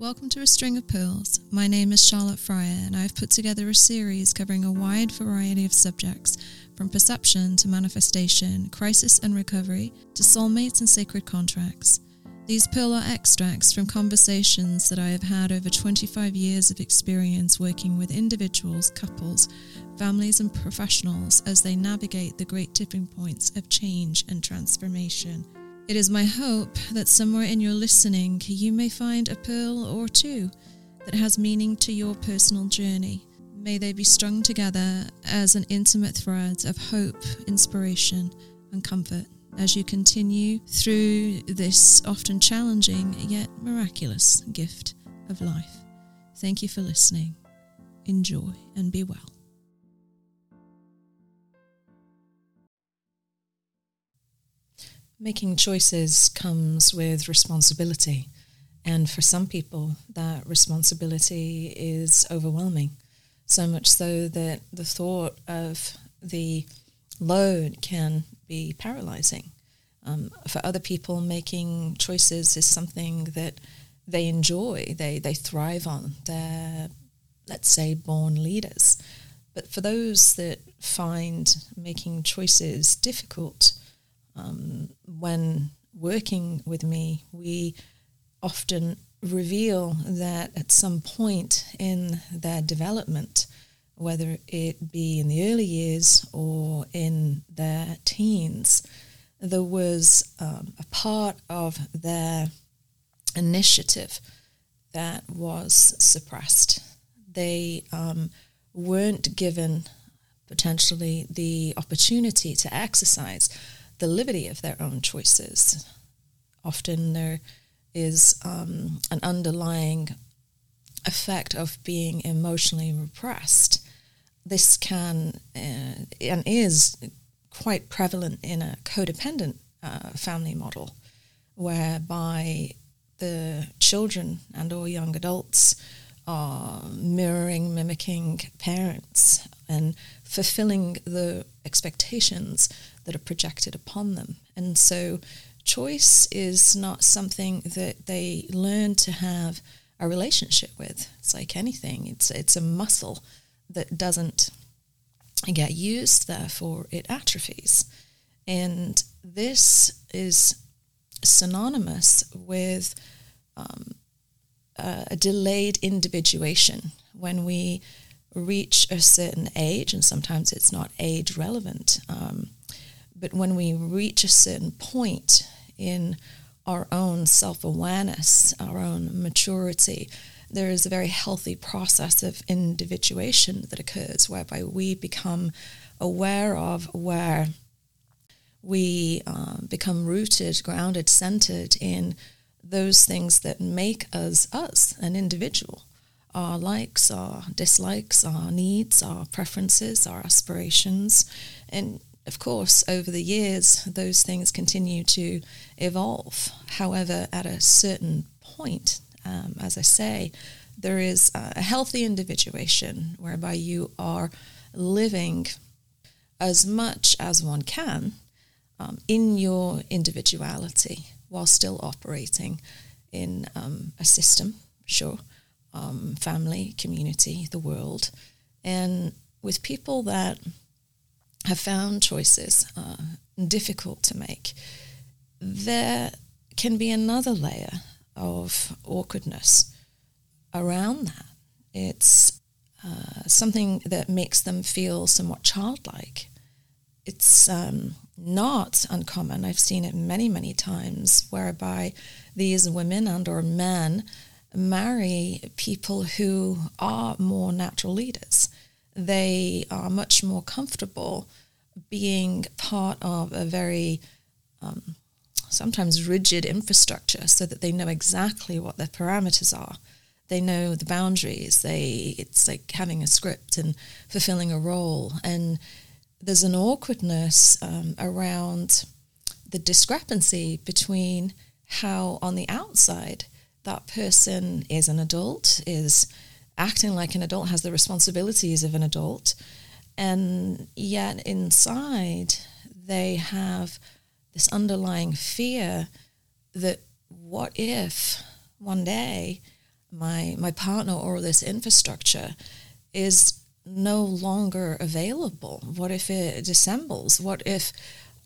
Welcome to A String of Pearls. My name is Charlotte Fryer, and I've put together a series covering a wide variety of subjects from perception to manifestation, crisis and recovery, to soulmates and sacred contracts. These pearl are extracts from conversations that I have had over 25 years of experience working with individuals, couples, families, and professionals as they navigate the great tipping points of change and transformation. It is my hope that somewhere in your listening you may find a pearl or two that has meaning to your personal journey. May they be strung together as an intimate thread of hope, inspiration, and comfort as you continue through this often challenging yet miraculous gift of life. Thank you for listening. Enjoy and be well. Making choices comes with responsibility. And for some people, that responsibility is overwhelming. So much so that the thought of the load can be paralyzing. Um, for other people, making choices is something that they enjoy, they, they thrive on. They're, let's say, born leaders. But for those that find making choices difficult, um, when working with me, we often reveal that at some point in their development, whether it be in the early years or in their teens, there was um, a part of their initiative that was suppressed. They um, weren't given potentially the opportunity to exercise the liberty of their own choices. Often there is um, an underlying effect of being emotionally repressed. This can uh, and is quite prevalent in a codependent uh, family model, whereby the children and or young adults are mirroring, mimicking parents and fulfilling the expectations that are projected upon them. And so choice is not something that they learn to have a relationship with. It's like anything. It's it's a muscle that doesn't get used, therefore it atrophies. And this is synonymous with um, a delayed individuation when we reach a certain age, and sometimes it's not age relevant, um, but when we reach a certain point in our own self awareness, our own maturity, there is a very healthy process of individuation that occurs whereby we become aware of where we uh, become rooted, grounded, centered in those things that make us us, an individual. Our likes, our dislikes, our needs, our preferences, our aspirations. And of course, over the years, those things continue to evolve. However, at a certain point, um, as I say, there is a healthy individuation whereby you are living as much as one can um, in your individuality while still operating in um, a system, sure, um, family, community, the world, and with people that have found choices uh, difficult to make, there can be another layer of awkwardness around that. It's uh, something that makes them feel somewhat childlike. It's um, not uncommon. I've seen it many, many times whereby these women and or men marry people who are more natural leaders. They are much more comfortable being part of a very um, sometimes rigid infrastructure so that they know exactly what their parameters are. They know the boundaries. They it's like having a script and fulfilling a role and there's an awkwardness um, around the discrepancy between how on the outside that person is an adult, is acting like an adult, has the responsibilities of an adult, and yet inside they have this underlying fear that what if one day my my partner or this infrastructure is no longer available? What if it dissembles? What if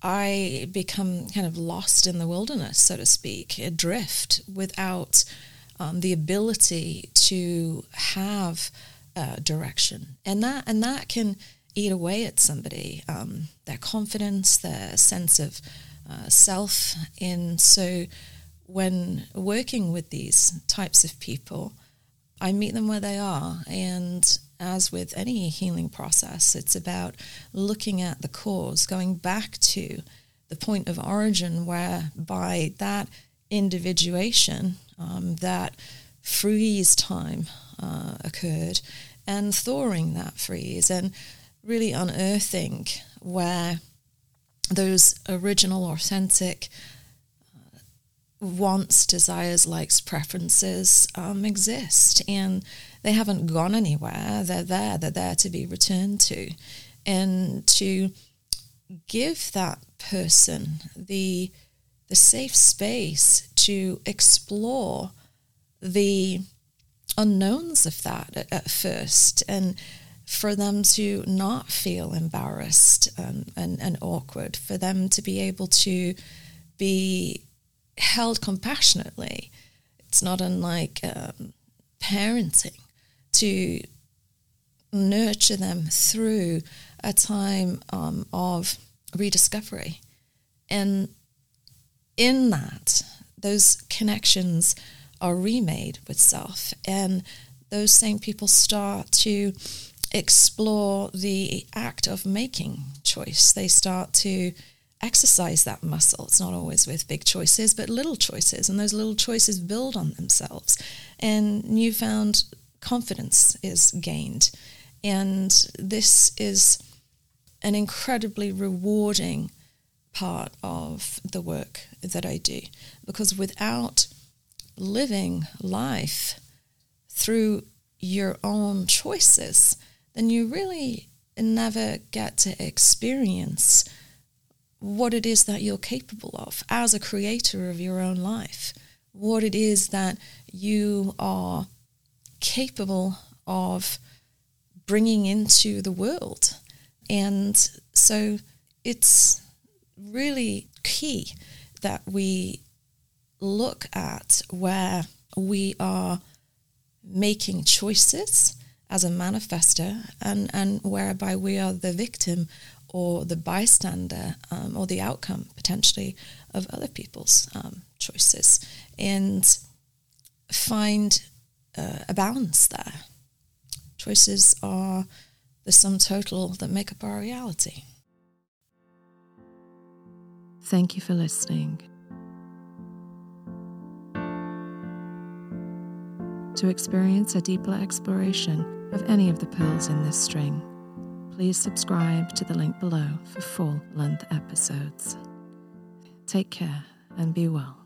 I become kind of lost in the wilderness, so to speak, adrift without um, the ability to have uh, direction, and that and that can eat away at somebody, um, their confidence, their sense of uh, self. And so, when working with these types of people, I meet them where they are, and as with any healing process, it's about looking at the cause, going back to the point of origin where by that individuation, um, that freeze time uh, occurred, and thawing that freeze and really unearthing where those original, authentic uh, wants, desires, likes, preferences um, exist. And they haven't gone anywhere. They're there. They're there to be returned to. And to give that person the the safe space to explore the unknowns of that at, at first and for them to not feel embarrassed and, and, and awkward, for them to be able to be held compassionately. It's not unlike um, parenting to nurture them through a time um, of rediscovery. And in that, those connections are remade with self, and those same people start to explore the act of making choice. They start to exercise that muscle. It's not always with big choices, but little choices, and those little choices build on themselves. And newfound confidence is gained. And this is an incredibly rewarding part of the work that I do because without living life through your own choices, then you really never get to experience what it is that you're capable of as a creator of your own life, what it is that you are capable of bringing into the world. And so it's really key that we look at where we are making choices as a manifester and, and whereby we are the victim or the bystander um, or the outcome potentially of other people's um, choices and find uh, a balance there. Choices are the sum total that make up our reality. Thank you for listening. To experience a deeper exploration of any of the pearls in this string, please subscribe to the link below for full length episodes. Take care and be well.